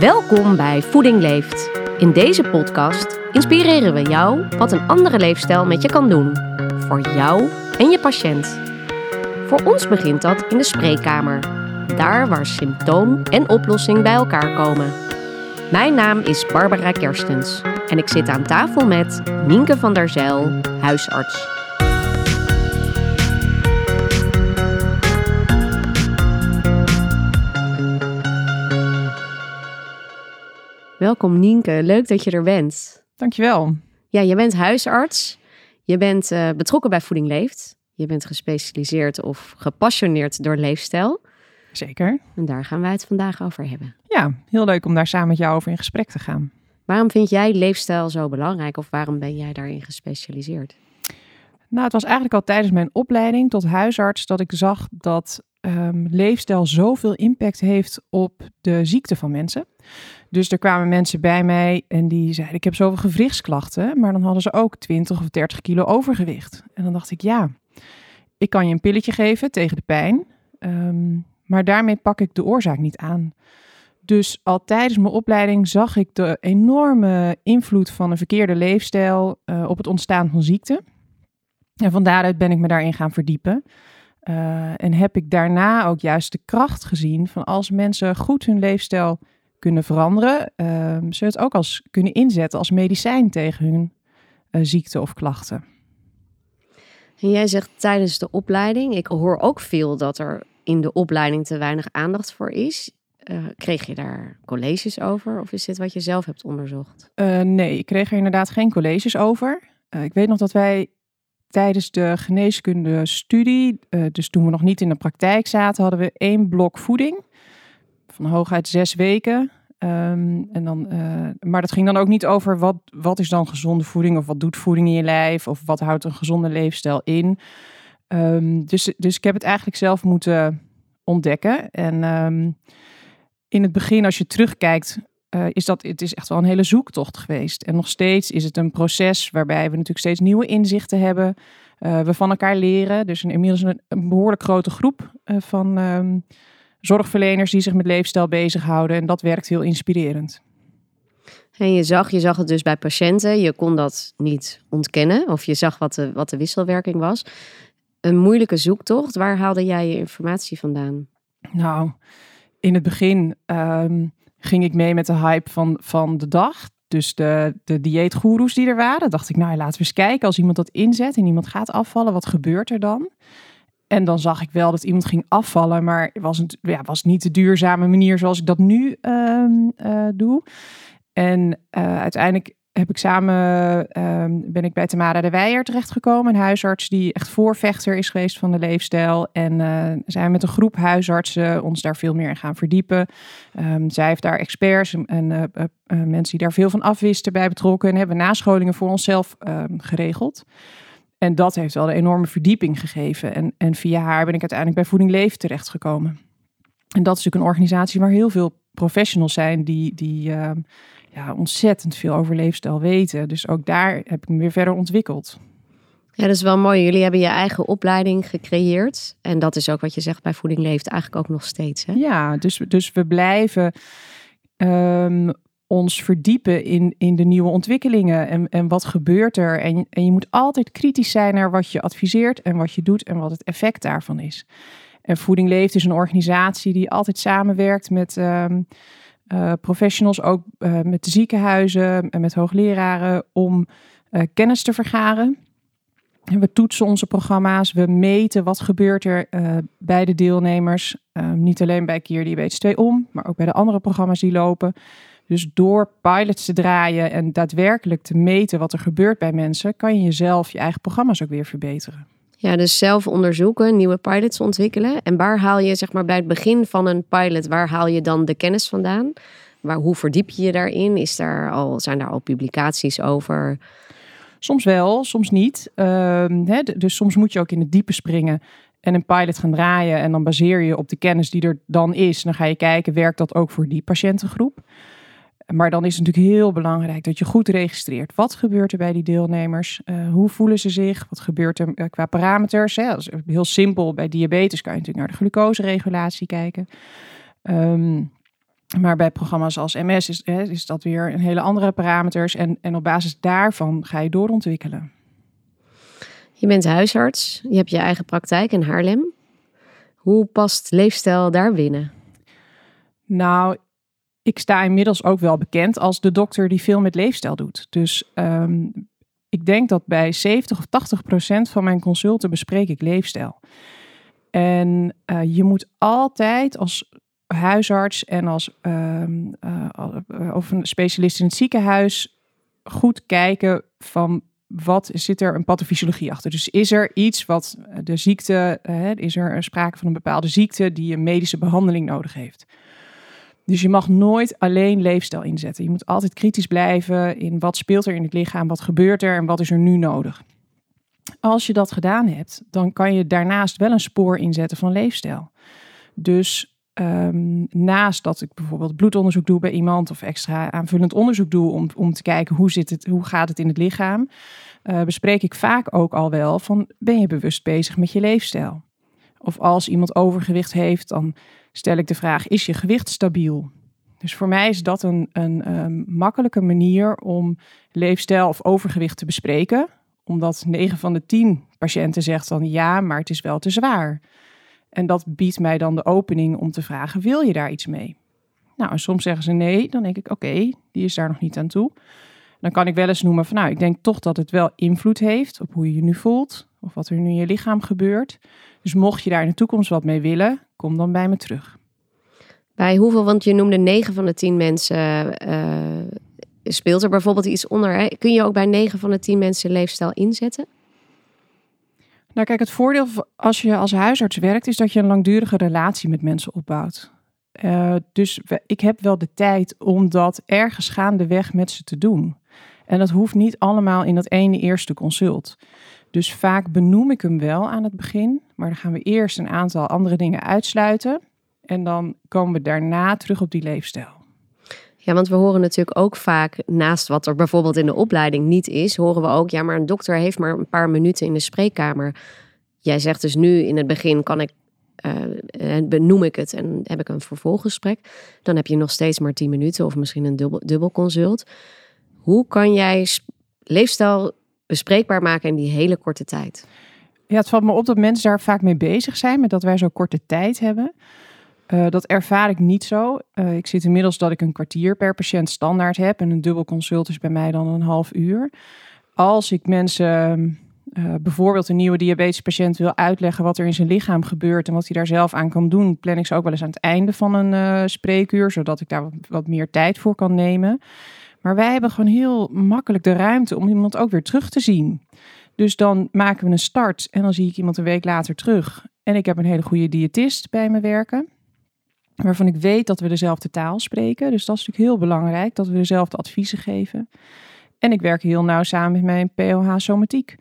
Welkom bij Voeding Leeft. In deze podcast inspireren we jou wat een andere leefstijl met je kan doen. Voor jou en je patiënt. Voor ons begint dat in de spreekkamer. Daar waar symptoom en oplossing bij elkaar komen. Mijn naam is Barbara Kerstens en ik zit aan tafel met Nienke van der Zijl, huisarts. Welkom Nienke, leuk dat je er bent. Dankjewel. Ja, je bent huisarts. Je bent uh, betrokken bij Voeding Leeft. Je bent gespecialiseerd of gepassioneerd door leefstijl. Zeker. En daar gaan wij het vandaag over hebben. Ja, heel leuk om daar samen met jou over in gesprek te gaan. Waarom vind jij leefstijl zo belangrijk of waarom ben jij daarin gespecialiseerd? Nou, het was eigenlijk al tijdens mijn opleiding tot huisarts dat ik zag dat um, leefstijl zoveel impact heeft op de ziekte van mensen. Dus er kwamen mensen bij mij en die zeiden: Ik heb zoveel gewrichtsklachten, maar dan hadden ze ook 20 of 30 kilo overgewicht. En dan dacht ik: Ja, ik kan je een pilletje geven tegen de pijn, ehm, maar daarmee pak ik de oorzaak niet aan. Dus al tijdens mijn opleiding zag ik de enorme invloed van een verkeerde leefstijl uh, op het ontstaan van ziekte. En van daaruit ben ik me daarin gaan verdiepen. Uh, en heb ik daarna ook juist de kracht gezien van als mensen goed hun leefstijl kunnen veranderen, uh, ze het ook als kunnen inzetten als medicijn tegen hun uh, ziekte of klachten. En jij zegt tijdens de opleiding, ik hoor ook veel dat er in de opleiding te weinig aandacht voor is. Uh, kreeg je daar colleges over of is dit wat je zelf hebt onderzocht? nee, ik kreeg er inderdaad geen colleges over. ik weet nog dat wij tijdens de geneeskunde studie, uh, dus toen we nog niet in de praktijk zaten, hadden we één blok voeding van hooguit zes weken. Um, en dan, uh, maar dat ging dan ook niet over wat, wat is dan gezonde voeding of wat doet voeding in je lijf of wat houdt een gezonde leefstijl in. Um, dus, dus ik heb het eigenlijk zelf moeten ontdekken. En um, in het begin, als je terugkijkt, uh, is dat het is echt wel een hele zoektocht geweest. En nog steeds is het een proces waarbij we natuurlijk steeds nieuwe inzichten hebben. Uh, we van elkaar leren. Dus een, inmiddels een, een behoorlijk grote groep uh, van um, zorgverleners die zich met leefstijl bezighouden. En dat werkt heel inspirerend. En je zag, je zag het dus bij patiënten. Je kon dat niet ontkennen. Of je zag wat de, wat de wisselwerking was. Een moeilijke zoektocht. Waar haalde jij je informatie vandaan? Nou, in het begin um, ging ik mee met de hype van, van de dag. Dus de, de dieetgoeroes die er waren. Dacht ik, nou laten we eens kijken. Als iemand dat inzet en iemand gaat afvallen, wat gebeurt er dan? En dan zag ik wel dat iemand ging afvallen, maar het was, een, ja, was niet de duurzame manier zoals ik dat nu uh, uh, doe. En uh, uiteindelijk heb ik samen, um, ben ik bij Tamara de Weijer terechtgekomen. Een huisarts die echt voorvechter is geweest van de leefstijl. En uh, zijn met een groep huisartsen ons daar veel meer in gaan verdiepen. Um, zij heeft daar experts en uh, uh, mensen die daar veel van afwisten bij betrokken. En hebben nascholingen voor onszelf geregeld. En dat heeft wel een enorme verdieping gegeven. En, en via haar ben ik uiteindelijk bij Voeding Leven terechtgekomen. En dat is natuurlijk een organisatie waar heel veel professionals zijn die, die ja, ontzettend veel over leefstijl weten. Dus ook daar heb ik me weer verder ontwikkeld. Ja, dat is wel mooi. Jullie hebben je eigen opleiding gecreëerd. En dat is ook wat je zegt bij Voeding Leeft eigenlijk ook nog steeds. Hè? Ja, dus, dus we blijven um, ons verdiepen in, in de nieuwe ontwikkelingen en, en wat gebeurt er. En, en je moet altijd kritisch zijn naar wat je adviseert en wat je doet en wat het effect daarvan is. En Voeding Leeft is een organisatie die altijd samenwerkt met um, uh, professionals, ook uh, met ziekenhuizen en met hoogleraren, om uh, kennis te vergaren. En we toetsen onze programma's, we meten wat gebeurt er bij de deelnemers. Ehm, niet alleen bij Diabetes 2 om, maar ook bij de andere programma's die lopen. Dus door pilots te draaien en daadwerkelijk te meten wat er gebeurt bij mensen, kan je jezelf je eigen programma's ook weer verbeteren. Ja, dus zelf onderzoeken, nieuwe pilots ontwikkelen. En waar haal je, zeg maar, bij het begin van een pilot, waar haal je dan de kennis vandaan? Waar, hoe verdiep je je daarin? Is daar al, zijn daar al publicaties over? Soms wel, soms niet. Uh, hè, dus soms moet je ook in het diepe springen en een pilot gaan draaien. En dan baseer je op de kennis die er dan is. Dan ga je kijken, werkt dat ook voor die patiëntengroep? Maar dan is het natuurlijk heel belangrijk dat je goed registreert. Wat gebeurt er bij die deelnemers? Uh, hoe voelen ze zich? Wat gebeurt er uh, qua parameters? Hè? Dat is heel simpel. Bij diabetes kan je natuurlijk naar de glucoseregulatie kijken. Um, Maar bij programma's als MS is, hè, is dat weer een hele andere parameters. En, en op basis daarvan ga je doorontwikkelen. Je bent huisarts, je hebt je eigen praktijk in Haarlem. Hoe past leefstijl daar binnen? Nou, ik sta inmiddels ook wel bekend als de dokter die veel met leefstijl doet. Dus ehm, ik denk dat bij 70 of 80 procent van mijn consulten bespreek ik leefstijl. En uh, je moet altijd als huisarts en als um, uh, of een specialist in het ziekenhuis goed kijken van wat zit er een pathofysiologie achter. Dus is er iets wat de ziekte, uh, is er sprake van een bepaalde ziekte die een medische behandeling nodig heeft. Dus je mag nooit alleen leefstijl inzetten. Je moet altijd kritisch blijven in wat speelt er in het lichaam, wat gebeurt er en wat is er nu nodig. Als je dat gedaan hebt, dan kan je daarnaast wel een spoor inzetten van leefstijl. Dus um, naast dat ik bijvoorbeeld bloedonderzoek doe bij iemand of extra aanvullend onderzoek doe om, om te kijken hoe, zit het, hoe gaat het in het lichaam, uh, bespreek ik vaak ook al wel van ben je bewust bezig met je leefstijl? Of als iemand overgewicht heeft, dan stel ik de vraag: is je gewicht stabiel? Dus voor mij is dat een, een um, makkelijke manier om leefstijl of overgewicht te bespreken. Omdat 9 van de 10 patiënten zegt dan ja, maar het is wel te zwaar. En dat biedt mij dan de opening om te vragen: wil je daar iets mee? Nou, en soms zeggen ze nee, dan denk ik: oké, die is daar nog niet aan toe. Dan kan ik wel eens noemen van nou, ik denk toch dat het wel invloed heeft op hoe je je nu voelt of wat er nu in je lichaam gebeurt. Dus mocht je daar in de toekomst wat mee willen, kom dan bij me terug. Bij hoeveel, want je noemde 9 van de 10 mensen, uh, speelt er bijvoorbeeld iets onder. Hè? Kun je ook bij 9 van de 10 mensen leefstijl inzetten? Nou kijk, het voordeel als je als huisarts werkt, is dat je een langdurige relatie met mensen opbouwt. Uh, dus ik heb wel de tijd om dat ergens gaandeweg met ze te doen. En dat hoeft niet allemaal in dat ene eerste consult. Dus vaak benoem ik hem wel aan het begin, maar dan gaan we eerst een aantal andere dingen uitsluiten. En dan komen we daarna terug op die leefstijl. Ja, want we horen natuurlijk ook vaak, naast wat er bijvoorbeeld in de opleiding niet is, horen we ook, ja, maar een dokter heeft maar een paar minuten in de spreekkamer. Jij zegt dus nu in het begin kan ik, uh, benoem ik het en heb ik een vervolggesprek. Dan heb je nog steeds maar tien minuten of misschien een dubbel, dubbel consult. Hoe kan jij leefstijl bespreekbaar maken in die hele korte tijd? Ja, het valt me op dat mensen daar vaak mee bezig zijn, met dat wij zo korte tijd hebben. Uh, dat ervaar ik niet zo. Uh, ik zit inmiddels dat ik een kwartier per patiënt standaard heb en een dubbel consult is bij mij dan een half uur. Als ik mensen uh, bijvoorbeeld een nieuwe diabetespatiënt wil uitleggen wat er in zijn lichaam gebeurt en wat hij daar zelf aan kan doen, plan ik ze ook wel eens aan het einde van een spreekuur, zodat ik daar wat meer tijd voor kan nemen. Maar wij hebben gewoon heel makkelijk de ruimte om iemand ook weer terug te zien. Dus dan maken we een start en dan zie ik iemand een week later terug. En ik heb een hele goede diëtist bij me werken. Waarvan ik weet dat we dezelfde taal spreken. Dus dat is natuurlijk heel belangrijk, dat we dezelfde adviezen geven. En ik werk heel nauw samen met mijn POH Somatiek.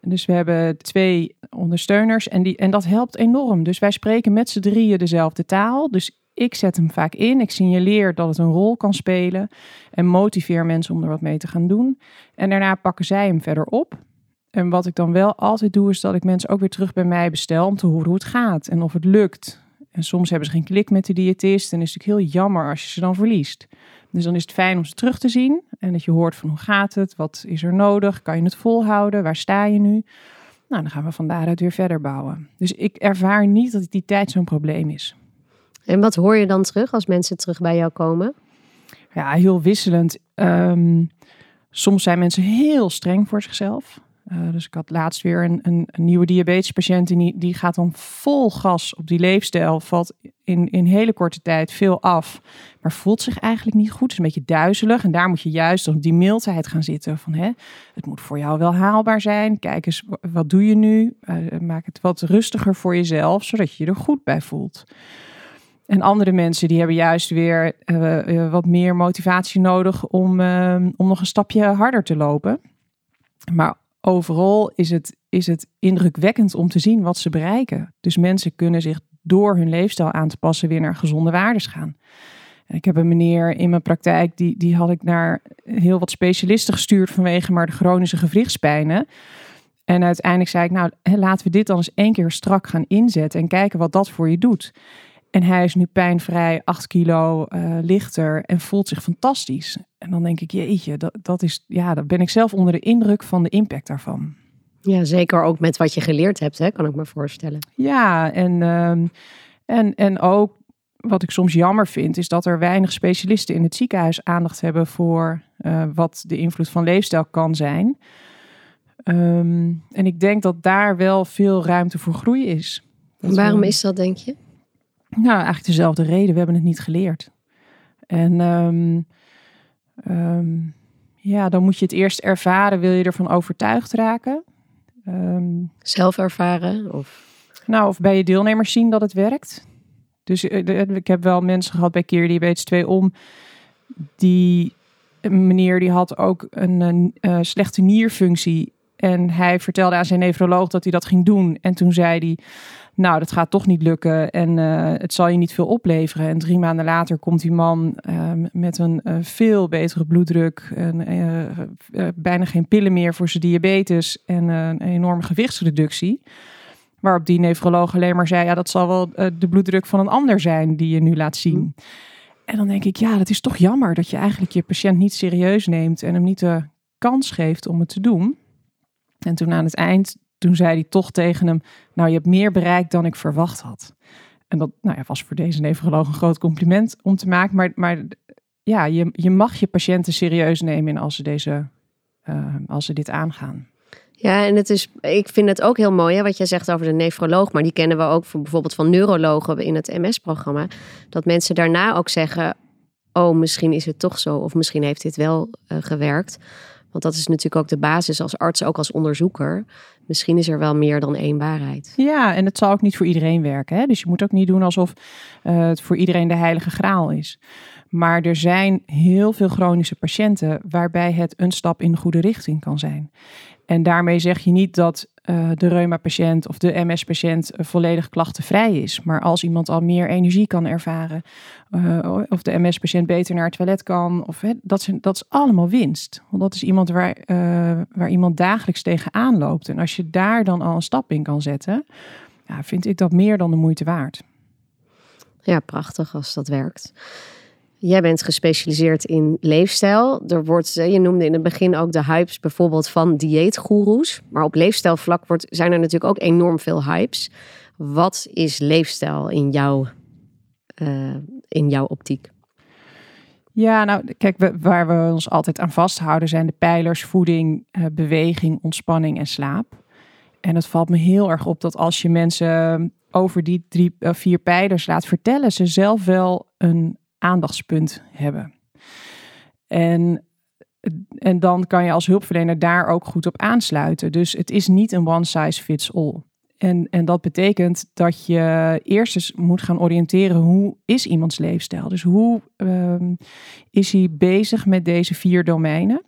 Dus we hebben twee ondersteuners en, die, en dat helpt enorm. Dus wij spreken met z'n drieën dezelfde taal. Dus ik zet hem vaak in. Ik signaleer dat het een rol kan spelen. En motiveer mensen om er wat mee te gaan doen. En daarna pakken zij hem verder op. En wat ik dan wel altijd doe, is dat ik mensen ook weer terug bij mij bestel om te horen hoe het gaat en of het lukt. En soms hebben ze geen klik met de diëtist en is het natuurlijk heel jammer als je ze dan verliest. Dus dan is het fijn om ze terug te zien en dat je hoort van hoe gaat het, wat is er nodig, kan je het volhouden, waar sta je nu? Nou, dan gaan we van daaruit weer verder bouwen. Dus ik ervaar niet dat die tijd zo'n probleem is. En wat hoor je dan terug als mensen terug bij jou komen? Ja, heel wisselend. Um, soms zijn mensen heel streng voor zichzelf. Uh, dus ik had laatst weer een, een, nieuwe diabetespatiënt en die, die gaat dan vol gas op die leefstijl, valt in, in hele korte tijd veel af, maar voelt zich eigenlijk niet goed. is een beetje duizelig en daar moet je juist op die mildheid gaan zitten van hè, het moet voor jou wel haalbaar zijn. Kijk eens, wat doe je nu? Uh, maak het wat rustiger voor jezelf, zodat je je er goed bij voelt. En andere mensen die hebben juist weer uh, wat meer motivatie nodig om, uh, om nog een stapje harder te lopen. Maar overal is het, is het indrukwekkend om te zien wat ze bereiken. Dus mensen kunnen zich door hun leefstijl aan te passen weer naar gezonde waardes gaan. Ik heb een meneer in mijn praktijk, die, die had ik naar heel wat specialisten gestuurd vanwege maar de chronische gewrichtspijnen. En uiteindelijk zei ik, nou laten we dit dan eens één keer strak gaan inzetten en kijken wat dat voor je doet. En hij is nu pijnvrij, 8 kilo uh, lichter en voelt zich fantastisch. En dan denk ik, jeetje, dat, dat is, ja, dan ben ik zelf onder de indruk van de impact daarvan. Ja, zeker ook met wat je geleerd hebt, hè, kan ik me voorstellen. Ja, en, um, en, en ook wat ik soms jammer vind, is dat er weinig specialisten in het ziekenhuis aandacht hebben voor uh, wat de invloed van leefstijl kan zijn. Um, en ik denk dat daar wel veel ruimte voor groei is. Dat waarom is dat, denk je? Nou, eigenlijk dezelfde reden. We hebben het niet geleerd. En um, um, ja, dan moet je het eerst ervaren. Wil je ervan overtuigd raken? Zelf ervaren? Of? Nou, of bij je deelnemers zien dat het werkt. Dus eh, ik heb wel mensen gehad bij Keer Diabetes 2 om. Die meneer die had ook een, een uh, slechte nierfunctie. En hij vertelde aan zijn nefroloog dat hij dat ging doen. En toen zei hij, nou, dat gaat toch niet lukken en uh, het zal je niet veel opleveren. En drie maanden later komt die man uh, met een uh, veel betere bloeddruk, en, bijna geen pillen meer voor zijn diabetes en een enorme gewichtsreductie. Waarop die nefroloog alleen maar zei: Ja, dat zal wel de bloeddruk van een ander zijn die je nu laat zien. En dan denk ik: Ja, dat is toch jammer dat je eigenlijk je patiënt niet serieus neemt en hem niet de kans geeft om het te doen. En toen aan het eind, toen zei hij toch tegen hem: Nou, je hebt meer bereikt dan ik verwacht had. En dat nou ja, was voor deze nefroloog een groot compliment om te maken. Maar, maar ja, je, je mag je patiënten serieus nemen als ze, deze, uh, als ze dit aangaan. Ja, en het is, ik vind het ook heel mooi hè, wat jij zegt over de nefroloog, maar die kennen we ook van, bijvoorbeeld van neurologen in het MS-programma. Dat mensen daarna ook zeggen: Oh, misschien is het toch zo, of misschien heeft dit wel uh, gewerkt. Want dat is natuurlijk ook de basis als arts, ook als onderzoeker. Misschien is er wel meer dan één waarheid. Ja, en het zal ook niet voor iedereen werken. Hè? Dus je moet ook niet doen alsof uh, het voor iedereen de heilige graal is. Maar er zijn heel veel chronische patiënten waarbij het een stap in de goede richting kan zijn. En daarmee zeg je niet dat uh, de reuma-patiënt of de MS-patiënt volledig klachtenvrij is. Maar als iemand al meer energie kan ervaren, uh, of de MS-patiënt beter naar het toilet kan, of, dat, is, dat is allemaal winst. Want dat is iemand waar, waar iemand dagelijks tegenaan loopt. En als je daar dan al een stap in kan zetten, ja, vind ik dat meer dan de moeite waard. Ja, prachtig als dat werkt. Jij bent gespecialiseerd in leefstijl. Er wordt, je noemde in het begin ook de hypes bijvoorbeeld van dieetgoeroes. Maar op leefstijlvlak wordt, zijn er natuurlijk ook enorm veel hypes. Wat is leefstijl in jouw, uh, in jouw optiek? Ja, nou kijk, waar we ons altijd aan vasthouden zijn de pijlers voeding, uh, beweging, ontspanning en slaap. En het valt me heel erg op dat als je mensen over die drie, vier pijlers laat vertellen, ze zelf wel een aandachtspunt hebben. En, en dan kan je als hulpverlener daar ook goed op aansluiten. Dus het is niet een one size fits all. En, en dat betekent dat je eerst eens moet gaan oriënteren hoe is iemands leefstijl. Dus hoe um, is hij bezig met deze vier domeinen?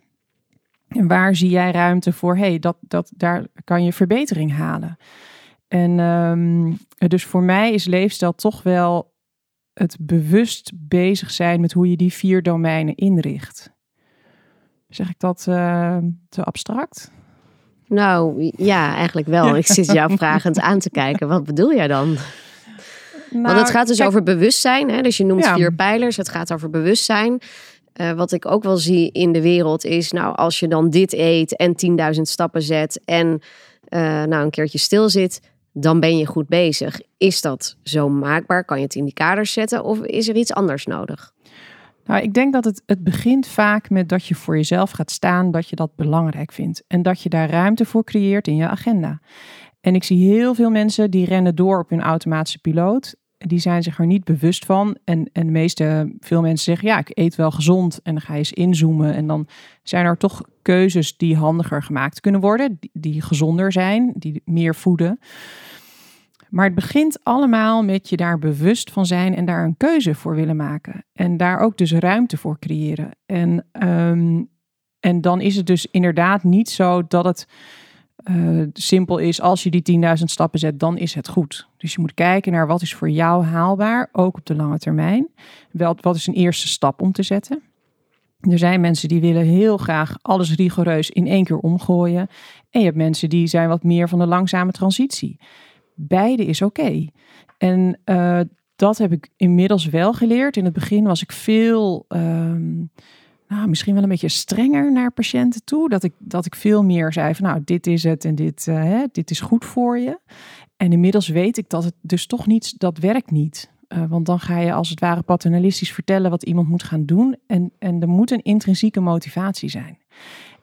En waar zie jij ruimte voor? hey, dat, dat, daar kan je verbetering halen. En um, dus voor mij is leefstijl toch wel het bewust bezig zijn met hoe je die vier domeinen inricht. Zeg ik dat uh, te abstract? Nou ja, eigenlijk wel. Ik zit jou vragend aan te kijken. Wat bedoel jij dan? Nou, Want het gaat dus over bewustzijn. Hè? Dus je noemt ja. vier pijlers. Het gaat over bewustzijn. Uh, wat ik ook wel zie in de wereld is, nou, als je dan dit eet en 10.000 stappen zet en uh, nou een keertje stil zit, dan ben je goed bezig. Is dat zo maakbaar? Kan je het in die kaders zetten of is er iets anders nodig? Nou, ik denk dat het, het begint vaak met dat je voor jezelf gaat staan, dat je dat belangrijk vindt en dat je daar ruimte voor creëert in je agenda. En ik zie heel veel mensen die rennen door op hun automatische piloot die zijn zich er niet bewust van. En, en de meeste, veel mensen zeggen, ja, ik eet wel gezond. En dan ga je eens inzoomen. En dan zijn er toch keuzes die handiger gemaakt kunnen worden. Die, die gezonder zijn, die meer voeden. Maar het begint allemaal met je daar bewust van zijn en daar een keuze voor willen maken. En daar ook dus ruimte voor creëren. En, um, en dan is het dus inderdaad niet zo dat het uh, simpel is, als je die 10.000 stappen zet, dan is het goed. Dus je moet kijken naar wat is voor jou haalbaar, ook op de lange termijn. Wel, wat is een eerste stap om te zetten? Er zijn mensen die willen heel graag alles rigoureus in één keer omgooien. En je hebt mensen die zijn wat meer van de langzame transitie. Beide is oké. En uh, dat heb ik inmiddels wel geleerd. In het begin was ik veel, ehm, nou, misschien wel een beetje strenger naar patiënten toe. Dat ik, dat ik veel meer zei van nou, dit is het en dit, uh, hè, dit is goed voor je. En inmiddels weet ik dat het dus toch niet, dat werkt niet. Uh, want dan ga je als het ware paternalistisch vertellen wat iemand moet gaan doen. En, en er moet een intrinsieke motivatie zijn.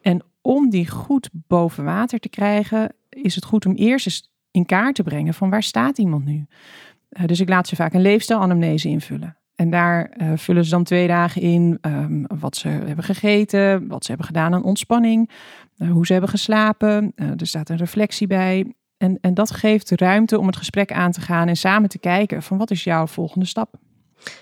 En om die goed boven water te krijgen, is het goed om eerst eens in kaart te brengen van waar staat iemand nu. Uh, dus ik laat ze vaak een leefstijlanamnese invullen. En daar uh, vullen ze dan twee dagen in um, wat ze hebben gegeten, wat ze hebben gedaan aan ontspanning, uh, hoe ze hebben geslapen. er staat een reflectie bij. En, en dat geeft ruimte om het gesprek aan te gaan en samen te kijken van wat is jouw volgende stap.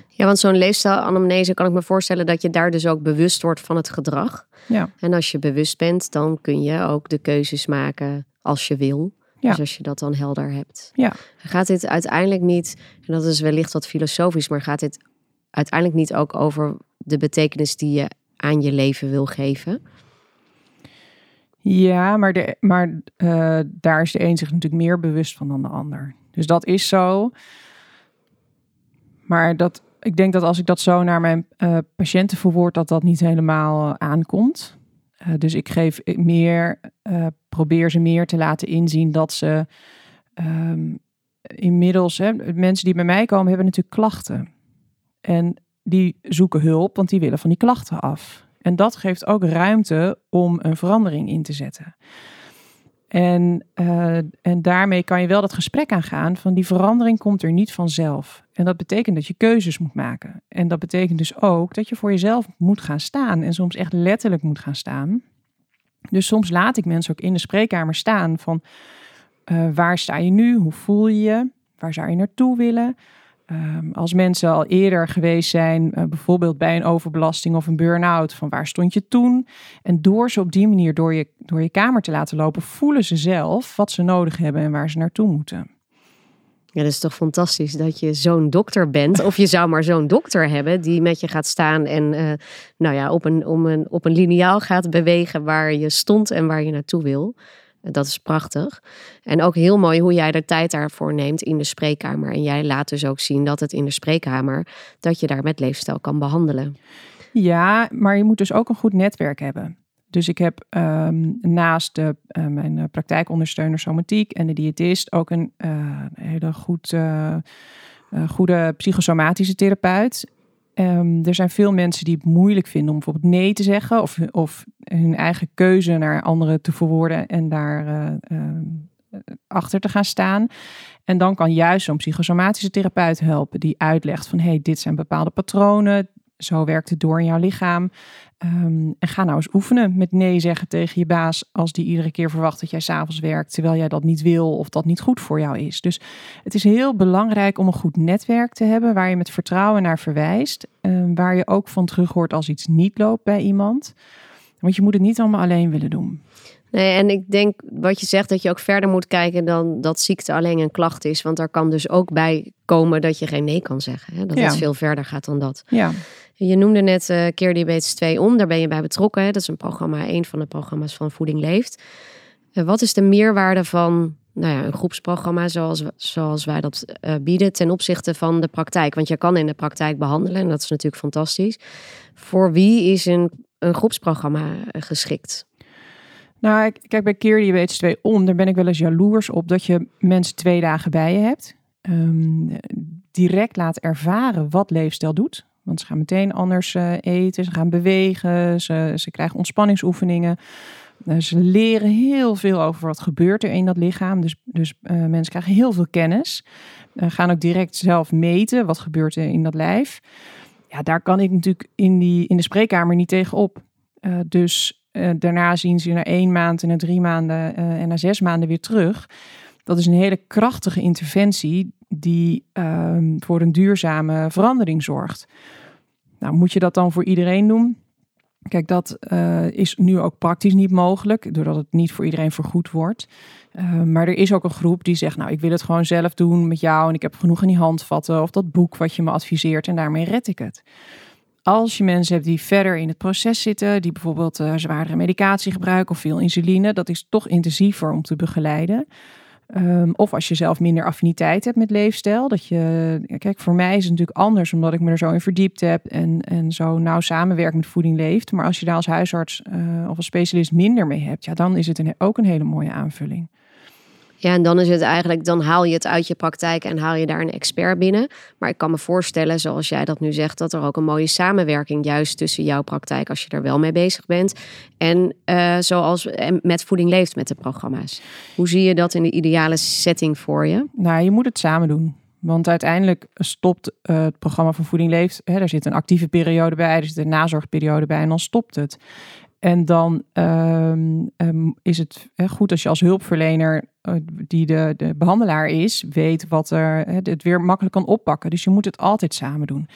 Ja, want zo'n leefstijlanamnese kan ik me voorstellen dat je daar dus ook bewust wordt van het gedrag. Ja. En als je bewust bent, dan kun je ook de keuzes maken als je wil. Ja. Dus als je dat dan helder hebt. Ja. Gaat dit uiteindelijk niet, en dat is wellicht wat filosofisch, maar gaat dit uiteindelijk niet ook over de betekenis die je aan je leven wil geven? Ja, maar, de, maar uh, daar is de een zich natuurlijk meer bewust van dan de ander. Dus dat is zo. Maar dat, ik denk dat als ik dat zo naar mijn uh, patiënten verwoord, dat dat niet helemaal uh, aankomt. dus ik geef meer, probeer ze meer te laten inzien dat ze um, inmiddels, hè, mensen die bij mij komen, hebben natuurlijk klachten. En die zoeken hulp, want die willen van die klachten af. En dat geeft ook ruimte om een verandering in te zetten. En, uh, en daarmee kan je wel dat gesprek aangaan van die verandering komt er niet vanzelf. En dat betekent dat je keuzes moet maken. En dat betekent dus ook dat je voor jezelf moet gaan staan en soms echt letterlijk moet gaan staan. Dus soms laat ik mensen ook in de spreekkamer staan van uh, waar sta je nu, hoe voel je je, waar zou je naartoe willen. Um, als mensen al eerder geweest zijn, uh, bijvoorbeeld bij een overbelasting of een burn-out, van waar stond je toen? En door ze op die manier door je, door je kamer te laten lopen, voelen ze zelf wat ze nodig hebben en waar ze naartoe moeten. Ja, dat is toch fantastisch dat je zo'n dokter bent. Of je zou maar zo'n dokter hebben die met je gaat staan en uh, nou ja, op, een, om een, op een liniaal gaat bewegen waar je stond en waar je naartoe wil. Dat is prachtig. En ook heel mooi hoe jij de tijd daarvoor neemt in de spreekkamer. En jij laat dus ook zien dat het in de spreekkamer, dat je daar met leefstijl kan behandelen. Ja, maar je moet dus ook een goed netwerk hebben. Dus ik heb um, naast de, uh, mijn praktijkondersteuner somatiek en de diëtist ook een uh, hele goed, goede psychosomatische therapeut. Um, er zijn veel mensen die het moeilijk vinden om bijvoorbeeld nee te zeggen of, of hun eigen keuze naar anderen te verwoorden en daar uh, uh, achter te gaan staan. En dan kan juist zo'n psychosomatische therapeut helpen die uitlegt van hey, dit zijn bepaalde patronen, zo werkt het door in jouw lichaam. Um, en ga nou eens oefenen met nee zeggen tegen je baas als die iedere keer verwacht dat jij s'avonds werkt terwijl jij dat niet wil of dat niet goed voor jou is. Dus het is heel belangrijk om een goed netwerk te hebben waar je met vertrouwen naar verwijst. Um, waar je ook van terug hoort als iets niet loopt bij iemand. Want je moet het niet allemaal alleen willen doen. Nee, en ik denk wat je zegt dat je ook verder moet kijken dan dat ziekte alleen een klacht is. Want daar kan dus ook bij komen dat je geen nee kan zeggen. Hè? Dat ja. het veel verder gaat dan dat. Ja. Je noemde net uh, Keer Diabetes 2 om, daar ben je bij betrokken. Dat is een programma, een van de programma's van Voeding Leeft. Uh, wat is de meerwaarde van nou ja, een groepsprogramma zoals, zoals wij dat uh, bieden ten opzichte van de praktijk? Want je kan in de praktijk behandelen en dat is natuurlijk fantastisch. Voor wie is een, een groepsprogramma geschikt? Nou, kijk, bij Keer Diabetes 2 om, daar ben ik wel eens jaloers op dat je mensen twee dagen bij je hebt. Um, direct laat ervaren wat leefstijl doet. Want ze gaan meteen anders uh, eten, ze gaan bewegen, ze, ze krijgen ontspanningsoefeningen. Uh, ze leren heel veel over wat gebeurt er in dat lichaam. Dus, dus uh, mensen krijgen heel veel kennis. gaan ook direct zelf meten wat gebeurt er in dat lijf. Ja, daar kan ik natuurlijk in, die, in de spreekkamer niet tegenop. dus uh, daarna zien ze na één maand en na drie maanden en na zes maanden weer terug. Dat is een hele krachtige interventie die uh, voor een duurzame verandering zorgt. Nou, moet je dat dan voor iedereen doen? Kijk, dat uh, is nu ook praktisch niet mogelijk, doordat het niet voor iedereen vergoed wordt. Uh, maar er is ook een groep die zegt, nou, ik wil het gewoon zelf doen met jou en ik heb genoeg in die handvatten of dat boek wat je me adviseert en daarmee red ik het als je mensen hebt die verder in het proces zitten, die bijvoorbeeld uh, zwaardere medicatie gebruiken of veel insuline, dat is toch intensiever om te begeleiden. Ehm, of als je zelf minder affiniteit hebt met leefstijl. Dat je, kijk, voor mij is het natuurlijk anders omdat ik me er zo in verdiept heb en, en zo nauw samenwerk met voeding leeft. Maar als je daar als huisarts uh, of als specialist minder mee hebt, ja, dan is het een, ook een hele mooie aanvulling. Ja, en dan is het eigenlijk, dan haal je het uit je praktijk en haal je daar een expert binnen. Maar ik kan me voorstellen, zoals jij dat nu zegt, dat er ook een mooie samenwerking juist tussen jouw praktijk, als je er wel mee bezig bent, en uh, zoals met voeding leeft met de programma's. Hoe zie je dat in de ideale setting voor je? Nou, je moet het samen doen. Want uiteindelijk stopt uh, het programma van Voeding Leeft. Hè, er zit een actieve periode bij, er zit een nazorgperiode bij en dan stopt het. En dan um, um, is het goed als je als hulpverlener eh, die de, de behandelaar is, weet wat er het weer makkelijk kan oppakken. Dus je moet het altijd samen doen.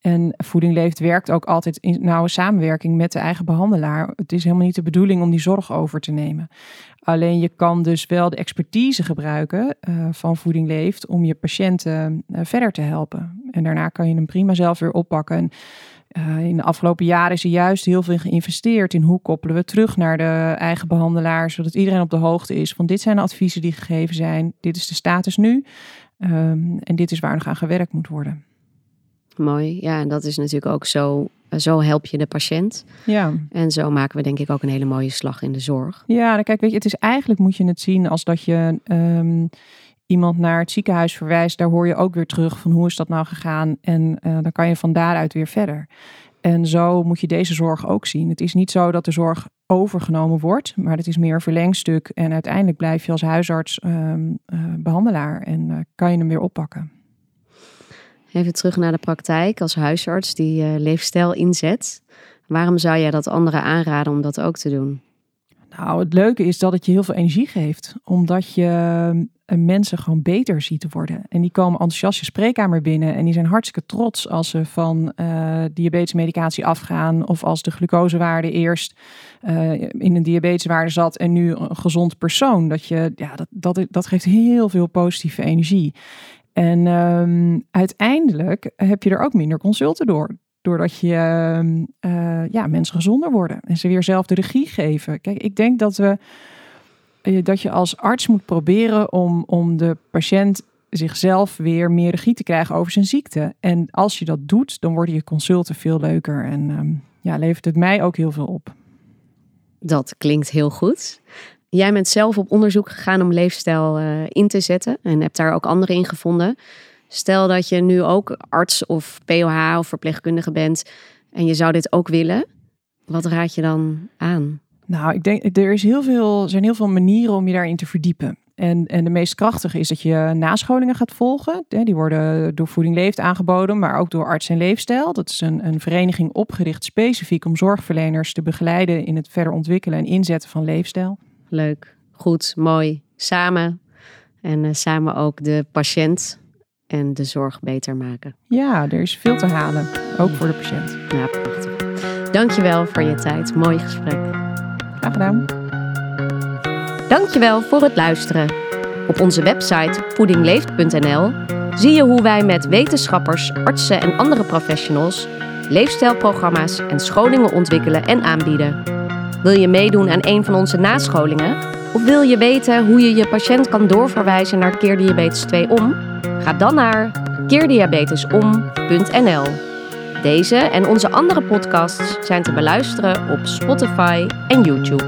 En Voeding Leeft werkt ook altijd in nauwe samenwerking met de eigen behandelaar. Het is helemaal niet de bedoeling om die zorg over te nemen. Alleen je kan dus wel de expertise gebruiken uh, van Voeding Leeft om je patiënten uh, verder te helpen. En daarna kan je hem prima zelf weer oppakken. En uh, in de afgelopen jaren is er juist heel veel geïnvesteerd in hoe koppelen we terug naar de eigen behandelaar, zodat iedereen op de hoogte is van dit zijn de adviezen die gegeven zijn, dit is de status nu um, en dit is waar nog aan gewerkt moet worden. Mooi, ja, en dat is natuurlijk ook zo, zo help je de patiënt. Ja. En zo maken we denk ik ook een hele mooie slag in de zorg. Ja, dan kijk, weet je, het is eigenlijk moet je het zien als dat je um, iemand naar het ziekenhuis verwijst, daar hoor je ook weer terug van hoe is dat nou gegaan. En uh, dan kan je van daaruit weer verder. En zo moet je deze zorg ook zien. Het is niet zo dat de zorg overgenomen wordt, maar het is meer een verlengstuk. En uiteindelijk blijf je als huisarts um, uh, behandelaar en uh, kan je hem weer oppakken. Even terug naar de praktijk als huisarts die leefstijl inzet. Waarom zou jij dat anderen aanraden om dat ook te doen? Nou, het leuke is dat het je heel veel energie geeft. Omdat je uh, mensen gewoon beter ziet worden. En die komen enthousiast je spreekkamer binnen. En die zijn hartstikke trots als ze van uh, diabetesmedicatie afgaan. Of als de glucosewaarde eerst uh, in een diabeteswaarde zat en nu een gezond persoon. Dat, je, ja, dat, dat, dat geeft heel veel positieve energie. En um, uiteindelijk heb je er ook minder consulten door. Doordat je uh, ja, mensen gezonder worden en ze weer zelf de regie geven. Kijk, ik denk dat, we, eh, dat je als arts moet proberen om, om de patiënt zichzelf weer meer regie te krijgen over zijn ziekte. En als je dat doet, dan worden je consulten veel leuker en um, ja, levert het mij ook heel veel op. Dat klinkt heel goed. Jij bent zelf op onderzoek gegaan om leefstijl uh, in te zetten en hebt daar ook anderen in gevonden. Stel dat je nu ook arts of POH of verpleegkundige bent en je zou dit ook willen. Wat raad je dan aan? Nou, ik denk er is heel veel, zijn heel veel manieren om je daarin te verdiepen. En, en de meest krachtige is dat je nascholingen gaat volgen. Die worden door Voeding Leeft aangeboden, maar ook door Arts en Leefstijl. Dat is een, een vereniging opgericht specifiek om zorgverleners te begeleiden in het verder ontwikkelen en inzetten van leefstijl. Leuk, goed, mooi. Samen. En uh, samen ook de patiënt en de zorg beter maken. Ja, er is veel te halen, ook voor de patiënt. Ja, prachtig. Dankjewel voor je tijd. Mooi gesprek. Graag gedaan. Dankjewel voor het luisteren. Op onze website voedingleeft.nl zie je hoe wij met wetenschappers, artsen en andere professionals leefstijlprogramma's en scholingen ontwikkelen en aanbieden. Wil je meedoen aan een van onze nascholingen? Of wil je weten hoe je je patiënt kan doorverwijzen naar Keer Diabetes 2 om? Ga dan naar keerdiabetesom.nl. Deze en onze andere podcasts zijn te beluisteren op Spotify en YouTube.